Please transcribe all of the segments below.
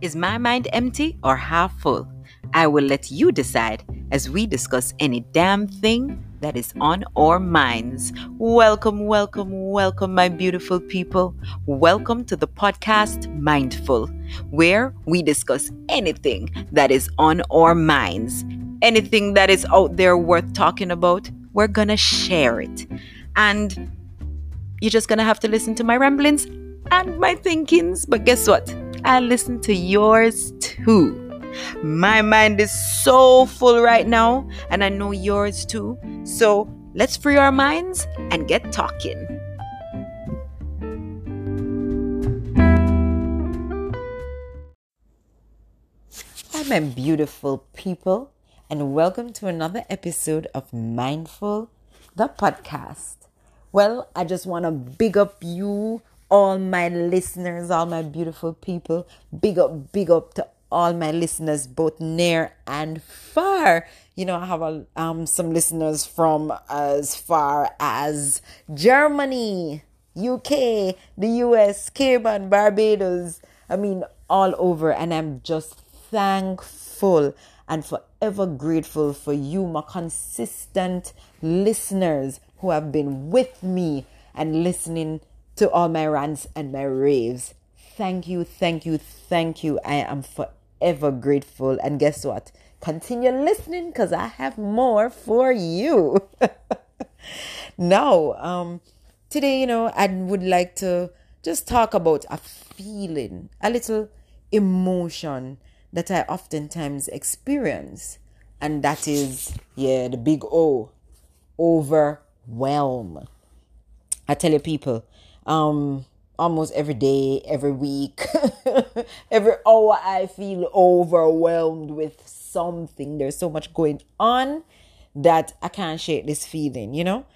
Is my mind empty or half full? I will let you decide as we discuss any damn thing that is on our minds. Welcome, welcome, welcome, my beautiful people. Welcome to the podcast Mindfull, where we discuss anything that is on our minds. Anything that is out there worth talking about, we're gonna share it. And you're just gonna have to listen to my ramblings and my thinkings. But guess what? I listen to yours too. My mind is so full right now, and I know yours too. So let's free our minds and get talking. Hi, my beautiful people, and welcome to another episode of Mindfull, the podcast. Well, I just want to big up you all my listeners, all my beautiful people. Big up, big up to all my listeners, both near and far. You know, I have a, um, some listeners from as far as Germany, UK, the US, Cayman, Barbados. I mean, all over. And I'm just thankful and forever grateful for you, my consistent listeners who have been with me and listening to all my rants and my raves. Thank you, thank you, thank you. I am forever grateful. And guess what? Continue listening because I have more for you. now, um, today, you know, I would like to just talk about a feeling, a little emotion that I oftentimes experience. And that is, yeah, the big O, overwhelm. I tell you, people, um almost every day, every week, every hour I feel overwhelmed with something. There's so much going on that I can't shake this feeling, you know?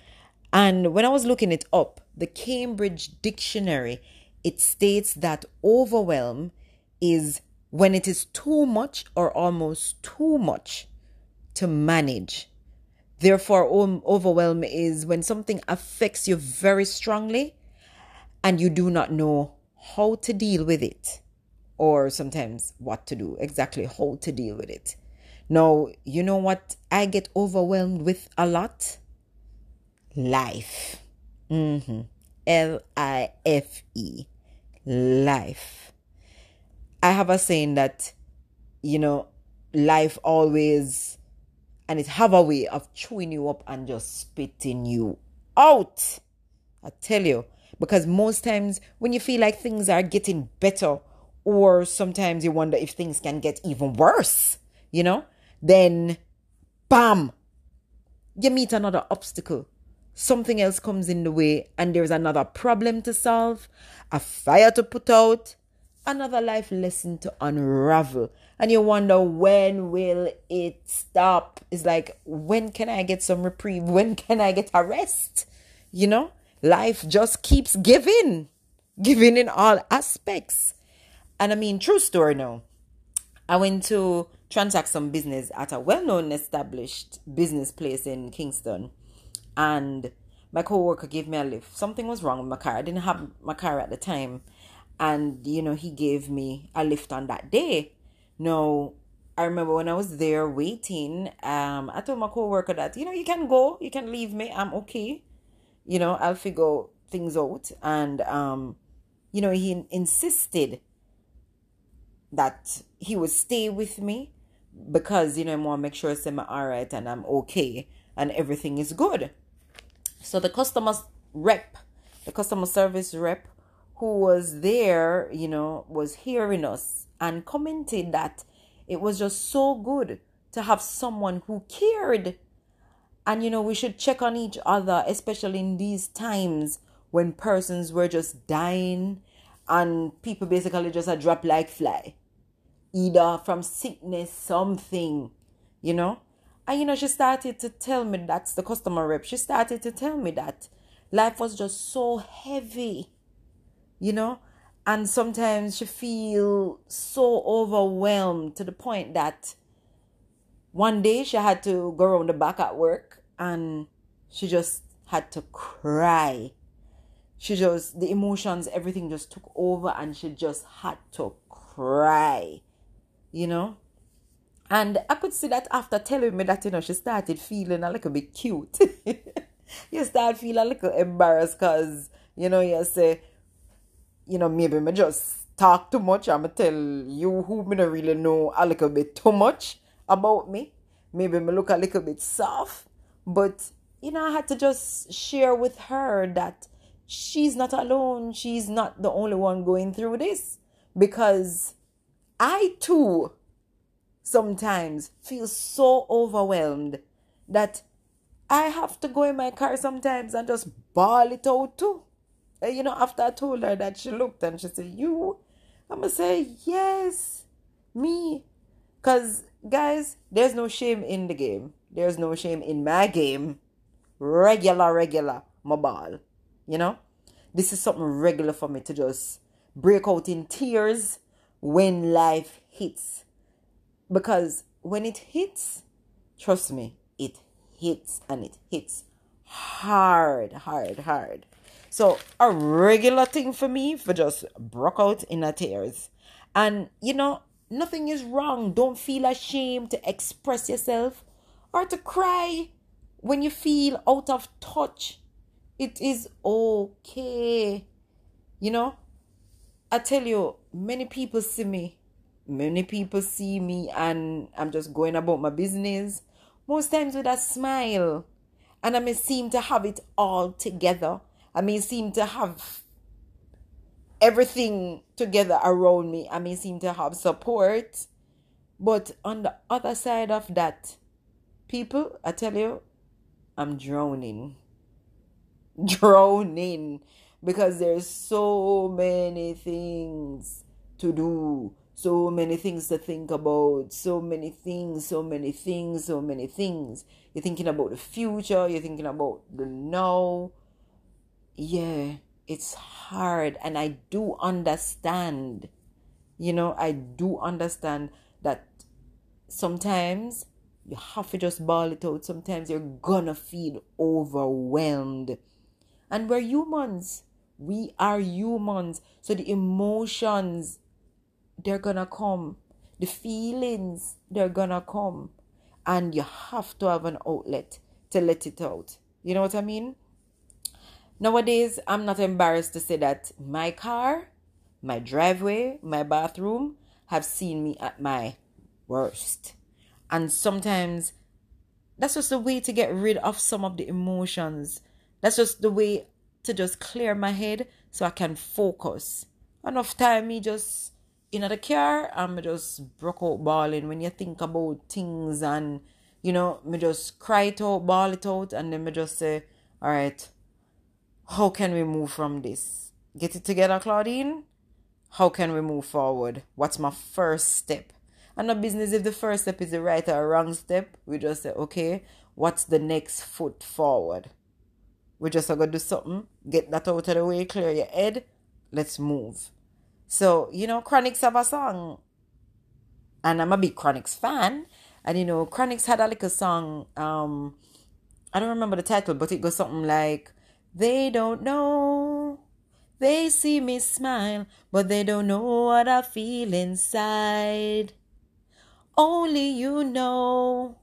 And when I was looking it up, the Cambridge Dictionary, it states that overwhelm is when it is too much or almost too much to manage. Therefore, overwhelm is when something affects you very strongly and you do not know how to deal with it or sometimes what to do exactly how to deal with it. Now you know what? I get overwhelmed with a lot? Life. Mm-hmm. l-i-f-e life. I have a saying that you know life always and it have a way of chewing you up and just spitting you out. I tell you because most times when you feel like things are getting better, or sometimes you wonder if things can get even worse, you know, then bam, you meet another obstacle. Something else comes in the way, and there's another problem to solve, a fire to put out, another life lesson to unravel. And you wonder when will it stop? It's like, when can I get some reprieve? When can I get a rest? You know? Life just keeps giving, giving in all aspects. And I mean, true story now. I went to transact some business at a well known established business place in Kingston. And my co-worker gave me a lift. Something was wrong with my car. I didn't have my car at the time. And, you know, he gave me a lift on that day. Now, I remember when I was there waiting, um, I told my co-worker that, you know, you can go, you can leave me, I'm okay you know, I'll figure things out. And, um, you know, he insisted that he would stay with me because, you know, I want to make sure I'm all right and I'm okay and everything is good. So the customer rep, the customer service rep who was there, you know, was hearing us and commented that it was just so good to have someone who cared and you know, we should check on each other, especially in these times when persons were just dying and people basically just a drop like fly. Either from sickness, something, you know. And you know, she started to tell me that's the customer rep. She started to tell me that life was just so heavy, you know. And sometimes she feel so overwhelmed to the point that one day she had to go around the back at work and she just had to cry. She just, the emotions, everything just took over and she just had to cry, you know. And I could see that after telling me that, you know, she started feeling a little bit cute. you start feeling a little embarrassed because, you know, you say, you know, maybe me just talk too much. I'ma tell you who me don't really know a little bit too much about me. Maybe me look a little bit soft. But, you know, I had to just share with her that she's not alone. She's not the only one going through this. Because I too sometimes feel so overwhelmed that I have to go in my car sometimes and just bawl it out too. And, you know, after I told her that, she looked and she said, You? I'm going to say, Yes, me. Because, guys, there's no shame in the game. There's no shame in my game. Regular, regular, my ball. You know? This is something regular for me to just break out in tears when life hits. Because when it hits, trust me, it hits and it hits hard, hard, hard. So a regular thing for me for just broke out in a tears. And you know, nothing is wrong. Don't feel ashamed to express yourself or to cry when you feel out of touch. It is okay. You know, I tell you, many people see me. Many people see me and I'm just going about my business. Most times with a smile. And I may seem to have it all together. I may seem to have everything together around me. I may seem to have support. But on the other side of that, people, I tell you, I'm drowning. Drowning. Because there's so many things to do, so many things to think about, so many things, so many things, so many things. You're thinking about the future, you're thinking about the now yeah, it's hard. And I do understand, you know, I do understand that sometimes you have to just ball it out. Sometimes you're gonna feel overwhelmed. And we're humans. We are humans. So the emotions, they're gonna come. The feelings, they're gonna come. And you have to have an outlet to let it out. You know what I mean? Nowadays, I'm not embarrassed to say that my car, my driveway, my bathroom have seen me at my worst. And sometimes that's just a way to get rid of some of the emotions. That's just the way to just clear my head so I can focus. Enough time me just in the car I'm just broke out bawling when you think about things and you know, me just cry it out, bawl it out, and then me just say, Alright, how can we move from this? Get it together, Claudine? How can we move forward? What's my first step? And no business if the first step is the right or wrong step. We just say, okay, what's the next foot forward? We just are gonna do something, get that out of the way, clear your head, let's move. So, you know, Chronixx have a song. And I'm a big Chronixx fan. And you know, Chronixx had a little song, um, I don't remember the title, but it goes something like they don't know. They see me smile, but they don't know what I feel inside. Only you know.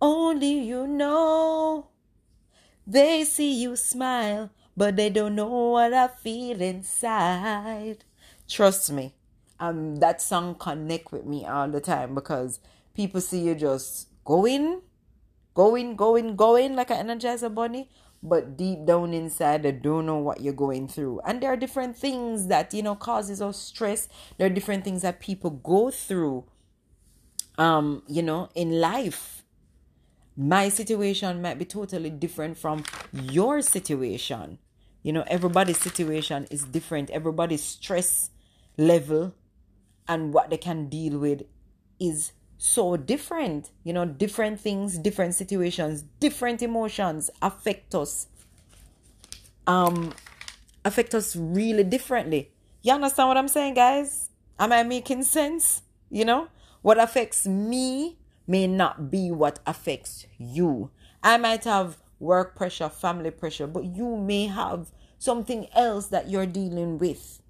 Only you know. They see you smile, but they don't know what I feel inside. Trust me, um, that song connect with me all the time because people see you just going, going, going, going like an energizer bunny, but deep down inside they don't know what you're going through. And there are different things that you know causes us stress. There are different things that people go through um you know in life. My situation might be totally different from your situation. You know everybody's situation is different. Everybody's stress level and what they can deal with is so different. You know, different things, different situations, different emotions affect us. Um, affect us really differently. You understand what I'm saying, guys? Am I making sense? You know, what affects me may not be what affects you. I might have work pressure, family pressure, but you may have something else that you're dealing with.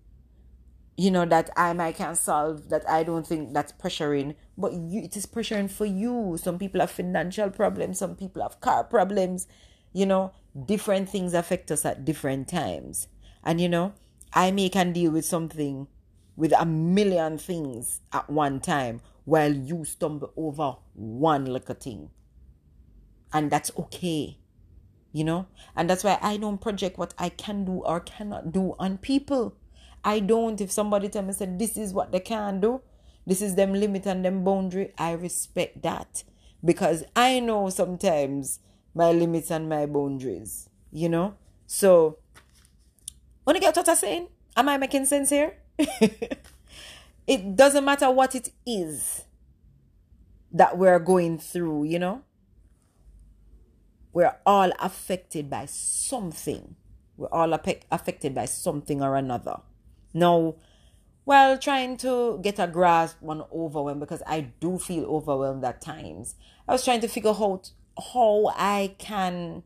you know, that I might can't solve, that I don't think that's pressuring, but you, it is pressuring for you. Some people have financial problems, some people have car problems, you know, different things affect us at different times. And, you know, I may can deal with something with a million things at one time while you stumble over one little thing. And that's okay. You know? And that's why I don't project what I can do or cannot do on people. I don't. If somebody tell me, said this is what they can do, this is them limit and them boundary, I respect that. Because I know sometimes my limits and my boundaries. You know? So, when you get what I'm saying? Am I making sense here? it doesn't matter what it is that we're going through, you know? We're all affected by something. We're all affected by something or another. Now, while trying to get a grasp on overwhelm, because I do feel overwhelmed at times, I was trying to figure out how I can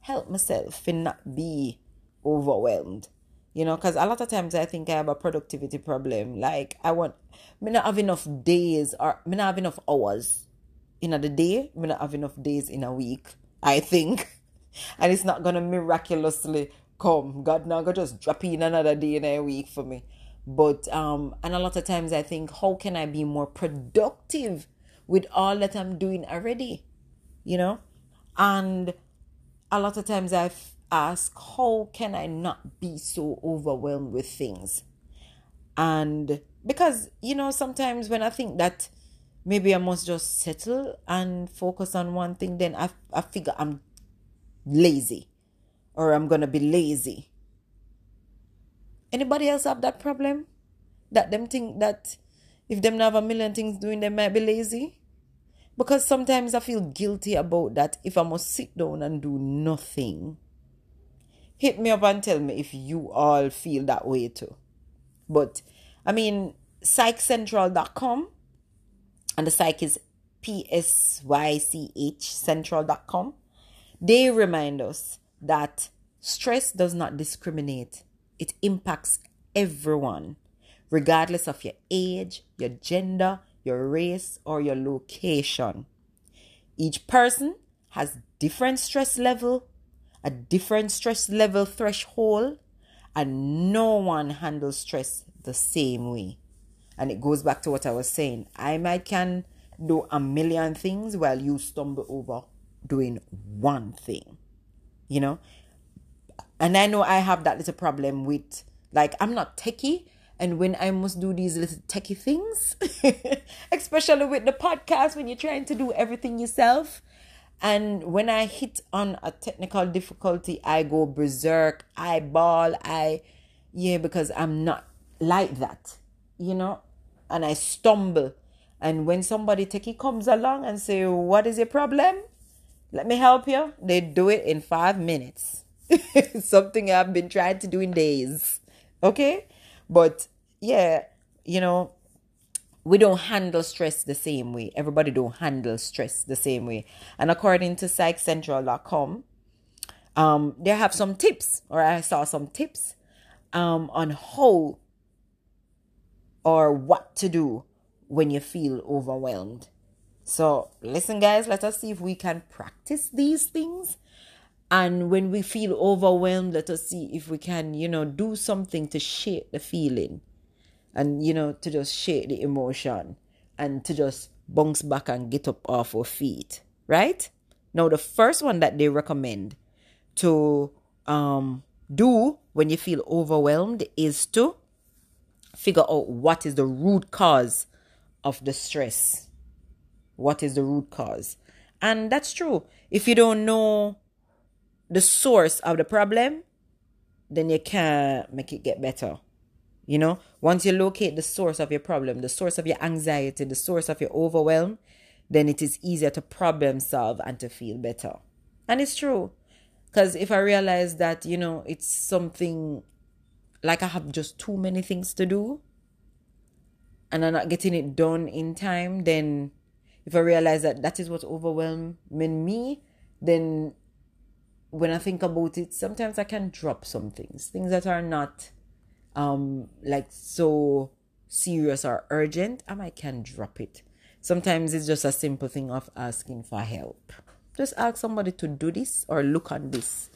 help myself and not be overwhelmed. You know because a lot of times i think i have a productivity problem. Like i want me not have enough days or me not have enough hours in a day me not have enough days in a week i think. And it's not gonna miraculously come. God not gonna just drop in another day in a week for me but um and a lot of times i think how can i be more productive with all that i'm doing already you know and a lot of times i've ask, how can I not be so overwhelmed with things? And because, you know, sometimes when I think that maybe I must just settle and focus on one thing, then I, I figure I'm lazy or I'm going to be lazy. Anybody else have that problem? That them think that if them have a million things doing, they might be lazy? Because sometimes I feel guilty about that if I must sit down and do nothing hit me up and tell me if you all feel that way too. But I mean, psychcentral.com and the psych is P S Y C H central.com. They remind us that stress does not discriminate, it impacts everyone, regardless of your age, your gender, your race, or your location. Each person has different stress level a different stress level threshold, and no one handles stress the same way. And it goes back to what I was saying. I might can do a million things while you stumble over doing one thing. You know? And I know I have that little problem with like I'm not techie and when I must do these little techie things, especially with the podcast when you're trying to do everything yourself, and when I hit on a technical difficulty, I go berserk, I bawl, I, yeah, because I'm not like that, you know, and I stumble. And when somebody techie comes along and say, what is your problem? Let me help you. They do it in five minutes. Something I've been trying to do in days. Okay. But yeah, you know, we don't handle stress the same way. Everybody don't handle stress the same way. And according to psychcentral.com, um, they have some tips, or I saw some tips um, on how or what to do when you feel overwhelmed. So, listen, guys, let us see if we can practice these things. And when we feel overwhelmed, let us see if we can, you know, do something to shake the feeling. And you know to just shake the emotion and to just bounce back and get up off our feet right? Now the first one that they recommend to um do when you feel overwhelmed is to figure out what is the root cause of the stress. What is the root cause? And that's true. If you don't know the source of the problem then you can't make it get better you know, once you locate the source of your problem, the source of your anxiety, the source of your overwhelm, then it is easier to problem solve and to feel better. And it's true. Because if I realize that, you know, it's something like I have just too many things to do and I'm not getting it done in time, then if I realize that that is what's overwhelming me, then when I think about it, sometimes I can drop some things, things that are not um like so serious or urgent, I might can drop it. Sometimes it's just a simple thing of asking for help. Just ask somebody to do this or look on this,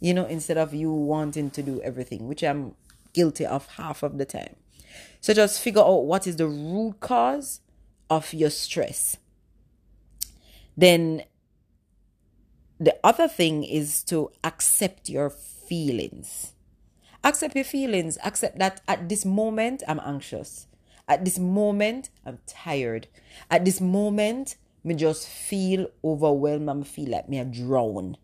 you know, instead of you wanting to do everything, which I'm guilty of half of the time. So just figure out what is the root cause of your stress. Then the other thing is to accept your feelings. Accept your feelings. Accept that at this moment, I'm anxious. At this moment, I'm tired. At this moment, me just feel overwhelmed. I feel like me a drown.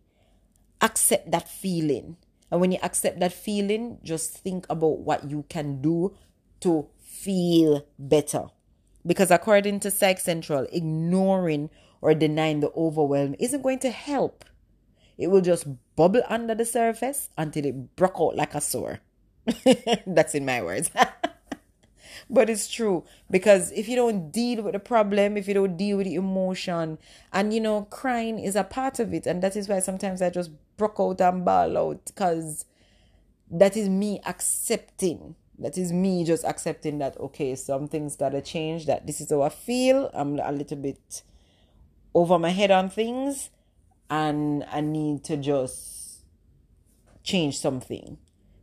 Accept that feeling. And when you accept that feeling, just think about what you can do to feel better. Because according to Psych Central, ignoring or denying the overwhelm isn't going to help. It will just bubble under the surface until it broke out like a sore. That's in my words. but it's true because if you don't deal with the problem, if you don't deal with the emotion, and you know, crying is a part of it, and that is why sometimes I just broke out and bawl out because that is me accepting. That is me just accepting that okay, something's gotta change. That this is how I feel. I'm a little bit over my head on things, and I need to just change something.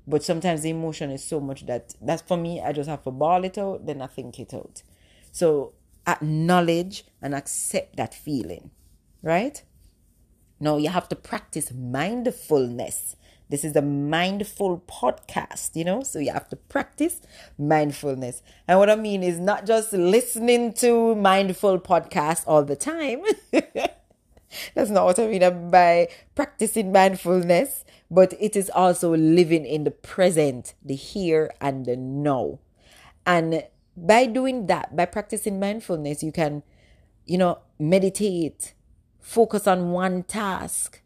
But sometimes the emotion is so much that that's for me, I just have to ball it out, then I think it out. So acknowledge and accept that feeling, right? Now you have to practice mindfulness. This is a mindful podcast, you know, so you have to practice mindfulness. And what I mean is not just listening to mindful podcasts all the time. That's not what I mean by practicing mindfulness, but it is also living in the present, the here and the now. And by doing that, by practicing mindfulness, you can, you know, meditate, focus on one task.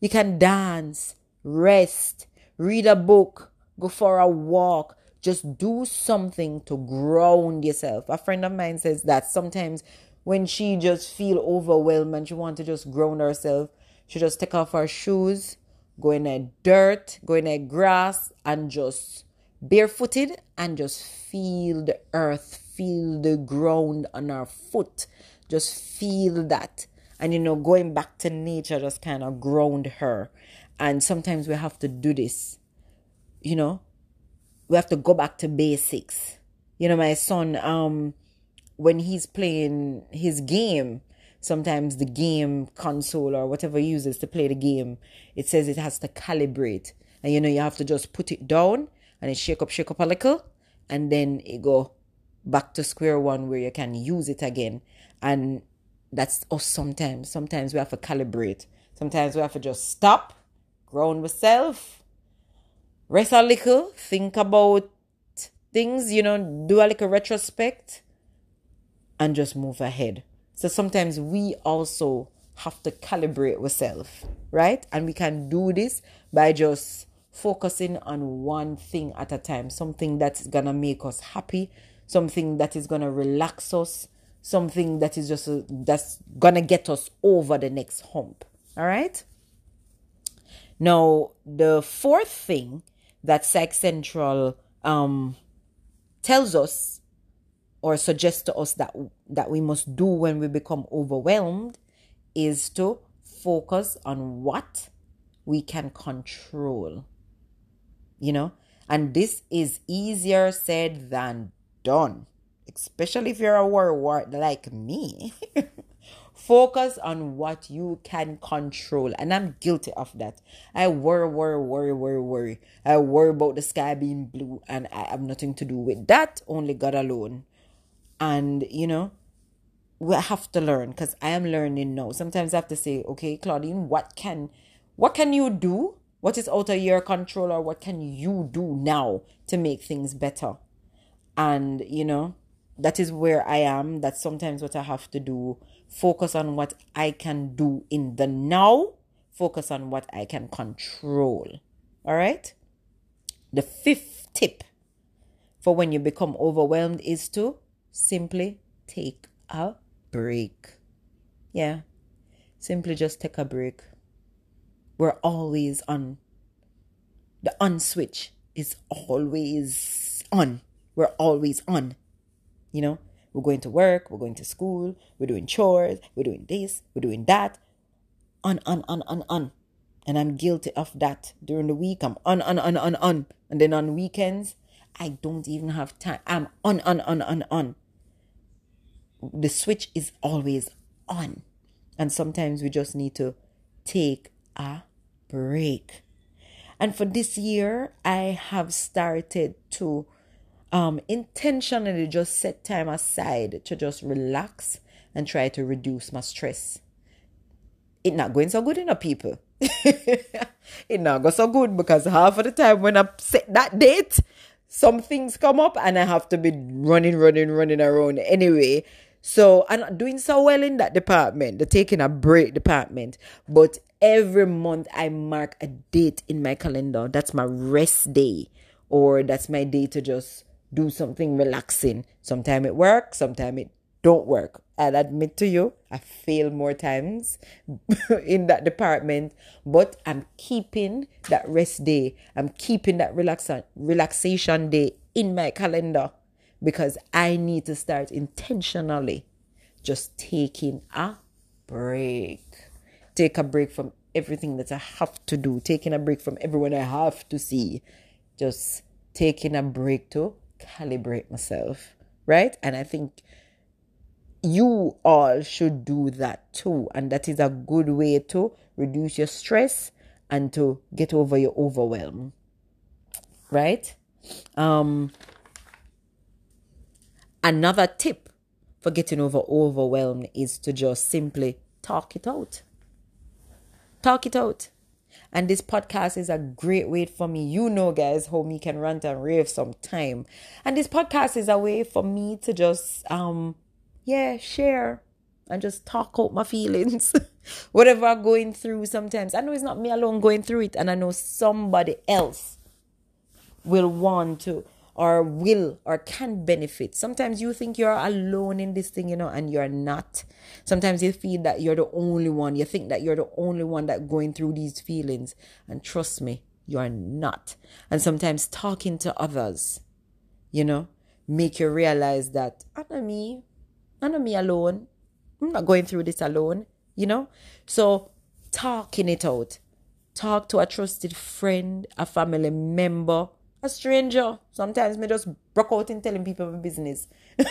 You can dance, rest, read a book, go for a walk, just do something to ground yourself. A friend of mine says that sometimes when she just feel overwhelmed and she want to just ground herself, she just take off her shoes, go in a dirt, go in a grass, and just barefooted and just feel the earth, feel the ground on her foot, just feel that. And you know, going back to nature just kind of ground her. And sometimes we have to do this, you know, we have to go back to basics. You know, my son, um, when he's playing his game, sometimes the game console or whatever he uses to play the game, it says it has to calibrate. And you know, you have to just put it down and it shake up, shake up a little, and then it go back to square one where you can use it again. And that's us sometimes. Sometimes we have to calibrate. Sometimes we have to just stop, ground myself, rest a little, think about things, you know, do a little retrospect and just move ahead. So sometimes we also have to calibrate ourselves, right? And we can do this by just focusing on one thing at a time, something that's gonna make us happy, something that is gonna relax us, something that is just a, that's gonna get us over the next hump. All right. Now, the fourth thing that Psych Central um, tells us or suggests to us that that we must do when we become overwhelmed is to focus on what we can control you know and this is easier said than done especially if you're a worrywart like me focus on what you can control and i'm guilty of that i worry worry worry worry worry i worry about the sky being blue and i have nothing to do with that only god alone and, you know, we have to learn because I am learning now. Sometimes I have to say, okay, Claudine, what can what can you do? What is out of your control or what can you do now to make things better? And, you know, that is where I am. That's sometimes what I have to do. Focus on what I can do in the now. Focus on what I can control. All right. The fifth tip for when you become overwhelmed is to simply take a break. Yeah, simply just take a break. We're always on the on switch is always on. We're always on. You know, we're going to work, we're going to school, we're doing chores, we're doing this, we're doing that. On, on, on, on, on. And I'm guilty of that. During the week, I'm on, on, on, on, on. And then on weekends, I don't even have time. I'm on, on, on, on, on. The switch is always on. And sometimes we just need to take a break. And for this year, I have started to um, intentionally just set time aside to just relax and try to reduce my stress. It not going so good in a people. it not go so good because half of the time when I set that date, some things come up and I have to be running, running, running around anyway. So I'm not doing so well in that department, the taking a break department. But every month I mark a date in my calendar. That's my rest day, or that's my day to just do something relaxing. Sometimes it works, sometimes it don't work. I'll admit to you, I fail more times in that department, but I'm keeping that rest day. I'm keeping that relaxa- relaxation day in my calendar because I need to start intentionally just taking a break. Take a break from everything that I have to do, taking a break from everyone I have to see, just taking a break to calibrate myself, right? And I think you all should do that too. And that is a good way to reduce your stress and to get over your overwhelm, right? Um, another tip for getting over overwhelm is to just simply talk it out. Talk it out. And this podcast is a great way for me. You know, guys, how me can rant and rave some time. And this podcast is a way for me to just um yeah, share and just talk out my feelings. Whatever I'm going through sometimes. I know it's not me alone going through it, and I know somebody else will want to or will or can benefit. Sometimes you think you're alone in this thing, you know, and you're not. Sometimes you feel that you're the only one. You think that you're the only one that going through these feelings. And trust me, you're not. And sometimes talking to others, you know, make you realize that ah, I know me. Ah, I know me alone. I'm not going through this alone, you know? So talking it out. Talk to a trusted friend, a family member, a stranger. Sometimes me just broke out in telling people my business.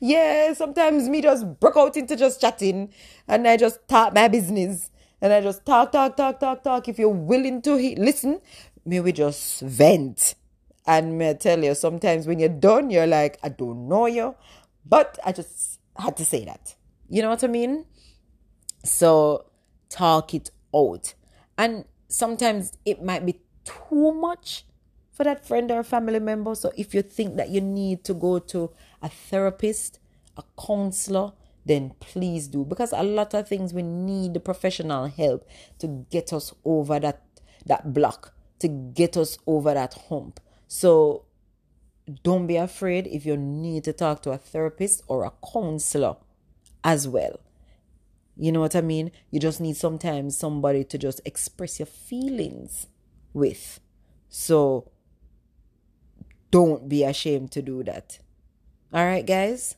yeah, sometimes me just broke out into just chatting and I just talk my business. And I just talk, talk, talk, talk, talk. If you're willing to he- listen, me we just vent. And me tell you, sometimes when you're done, you're like, I don't know you. But I just had to say that. You know what I mean? So talk it out. And sometimes it might be too much for that friend or family member. So if you think that you need to go to a therapist, a counselor, then please do. Because a lot of things we need the professional help to get us over that that block, to get us over that hump. So don't be afraid if you need to talk to a therapist or a counselor as well. You know what I mean? You just need sometimes somebody to just express your feelings with. So don't be ashamed to do that. All right, guys?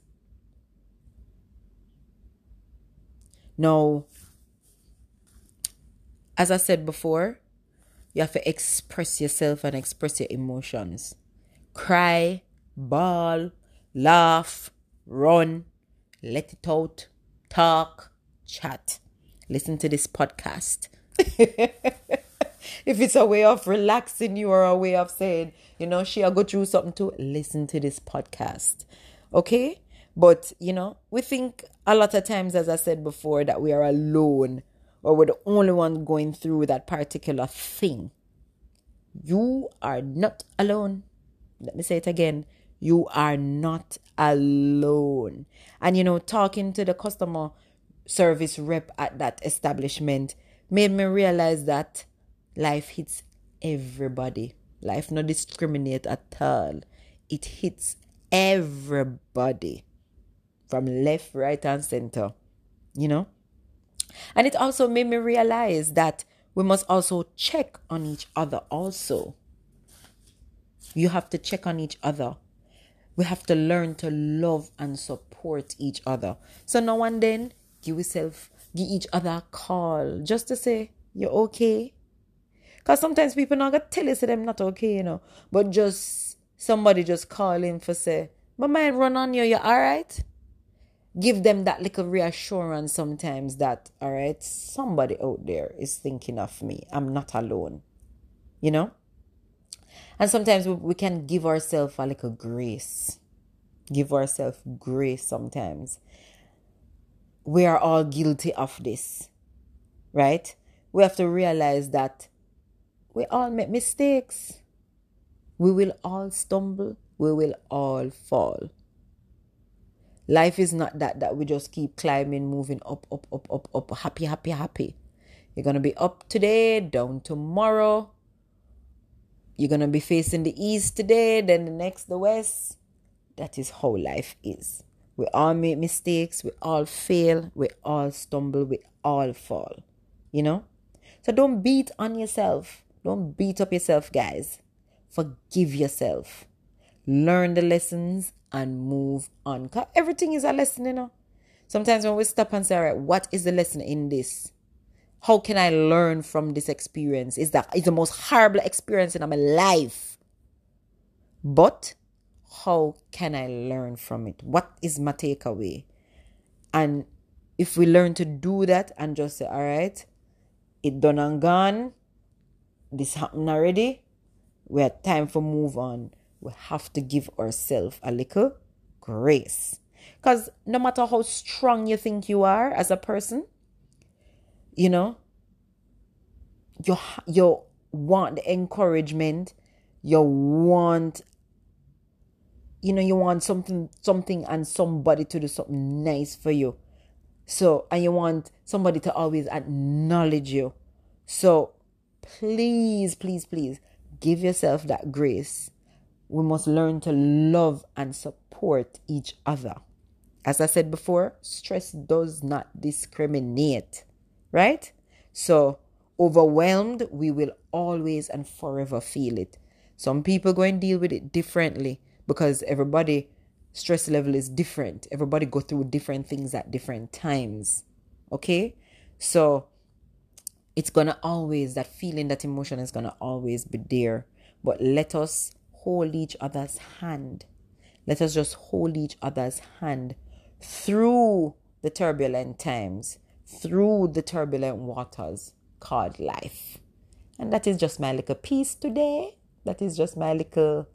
Now, as I said before, you have to express yourself and express your emotions. Cry, bawl, laugh, run, let it out, talk, chat. Listen to this podcast. if it's a way of relaxing you or a way of saying, you know, she will go through something to listen to this podcast. Okay? But, you know, we think a lot of times, as I said before, that we are alone or we're the only one going through that particular thing. You are not alone. Let me say it again. You are not alone. And, you know, talking to the customer service rep at that establishment made me realize that life hits everybody. Life not discriminate at all. It hits everybody from left, right, and center. You know? And it also made me realize that we must also check on each other also. You have to check on each other. We have to learn to love and support each other. So now and then, give yourself, give each other a call just to say, you're okay. Because sometimes people not gonna tell you say them not okay, you know. But just somebody just calling for say, my mind run on you, you alright? Give them that little reassurance sometimes that, alright, somebody out there is thinking of me. I'm not alone. You know? And sometimes we, we can give ourselves a little grace. Give ourselves grace sometimes. We are all guilty of this, right? We have to realize that we all make mistakes. We will all stumble. We will all fall. Life is not that that we just keep climbing, moving up, up, up, up, up, happy, happy, happy. You're gonna be up today, down tomorrow, you're going to be facing the east today, then the next the west. That is how life is. We all make mistakes, we all fail, we all stumble, we all fall. You know? So don't beat on yourself. Don't beat up yourself, guys. Forgive yourself. Learn the lessons and move on. Cause everything is a lesson, you know. Sometimes when we stop and say, all right, what is the lesson in this? How can I learn from this experience? Is that it's the most horrible experience in my life. But how can I learn from it? What is my takeaway? And if we learn to do that and just say, all right, it done and gone, this happened already, we have time for move on. We have to give ourselves a little grace. Because no matter how strong you think you are as a person, you know you you want the encouragement you want you know you want something something and somebody to do something nice for you so and you want somebody to always acknowledge you so please please please give yourself that grace we must learn to love and support each other as i said before stress does not discriminate right? So, overwhelmed, we will always and forever feel it. Some people go and deal with it differently because everybody stress level is different. Everybody go through different things at different times. Okay? So it's gonna always that feeling, that emotion is gonna always be there. But let us hold each other's hand. Let us just hold each other's hand through the turbulent times through the turbulent waters called life. And that is just my little piece today. That is just my little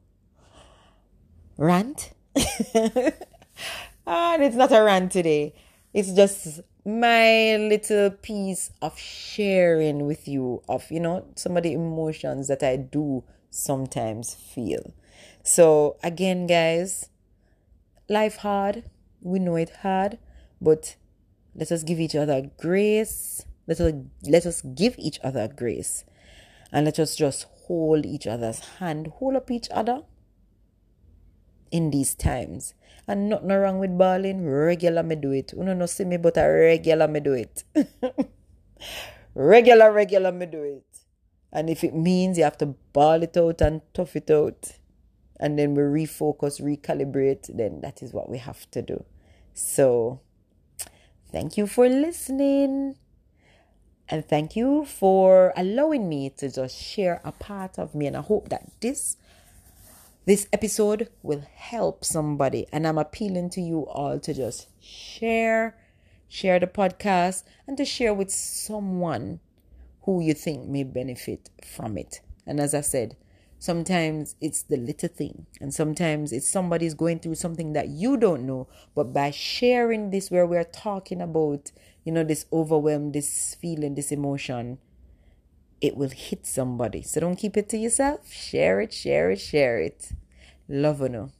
rant. and ah, it's not a rant today. It's just my little piece of sharing with you of, you know, some of the emotions that I do sometimes feel. So again, guys, life hard. We know it hard, but let us give each other grace. Let us, let us give each other grace. And let us just hold each other's hand, hold up each other in these times. And nothing wrong with bawling. Regular me do it. Know, no see me, but I regular me do it. regular, regular me do it. And if it means you have to ball it out and tough it out, and then we refocus, recalibrate, then that is what we have to do. So Thank you for listening. And thank you for allowing me to just share a part of me. And I hope that this this episode will help somebody. And I'm appealing to you all to just share, share the podcast, and to share with someone who you think may benefit from it. And as I said, Sometimes it's the little thing, and sometimes it's somebody's going through something that you don't know. But by sharing this, where we're talking about, you know, this overwhelm, this feeling, this emotion, it will hit somebody. So don't keep it to yourself. Share it, share it, share it. Love you. Know.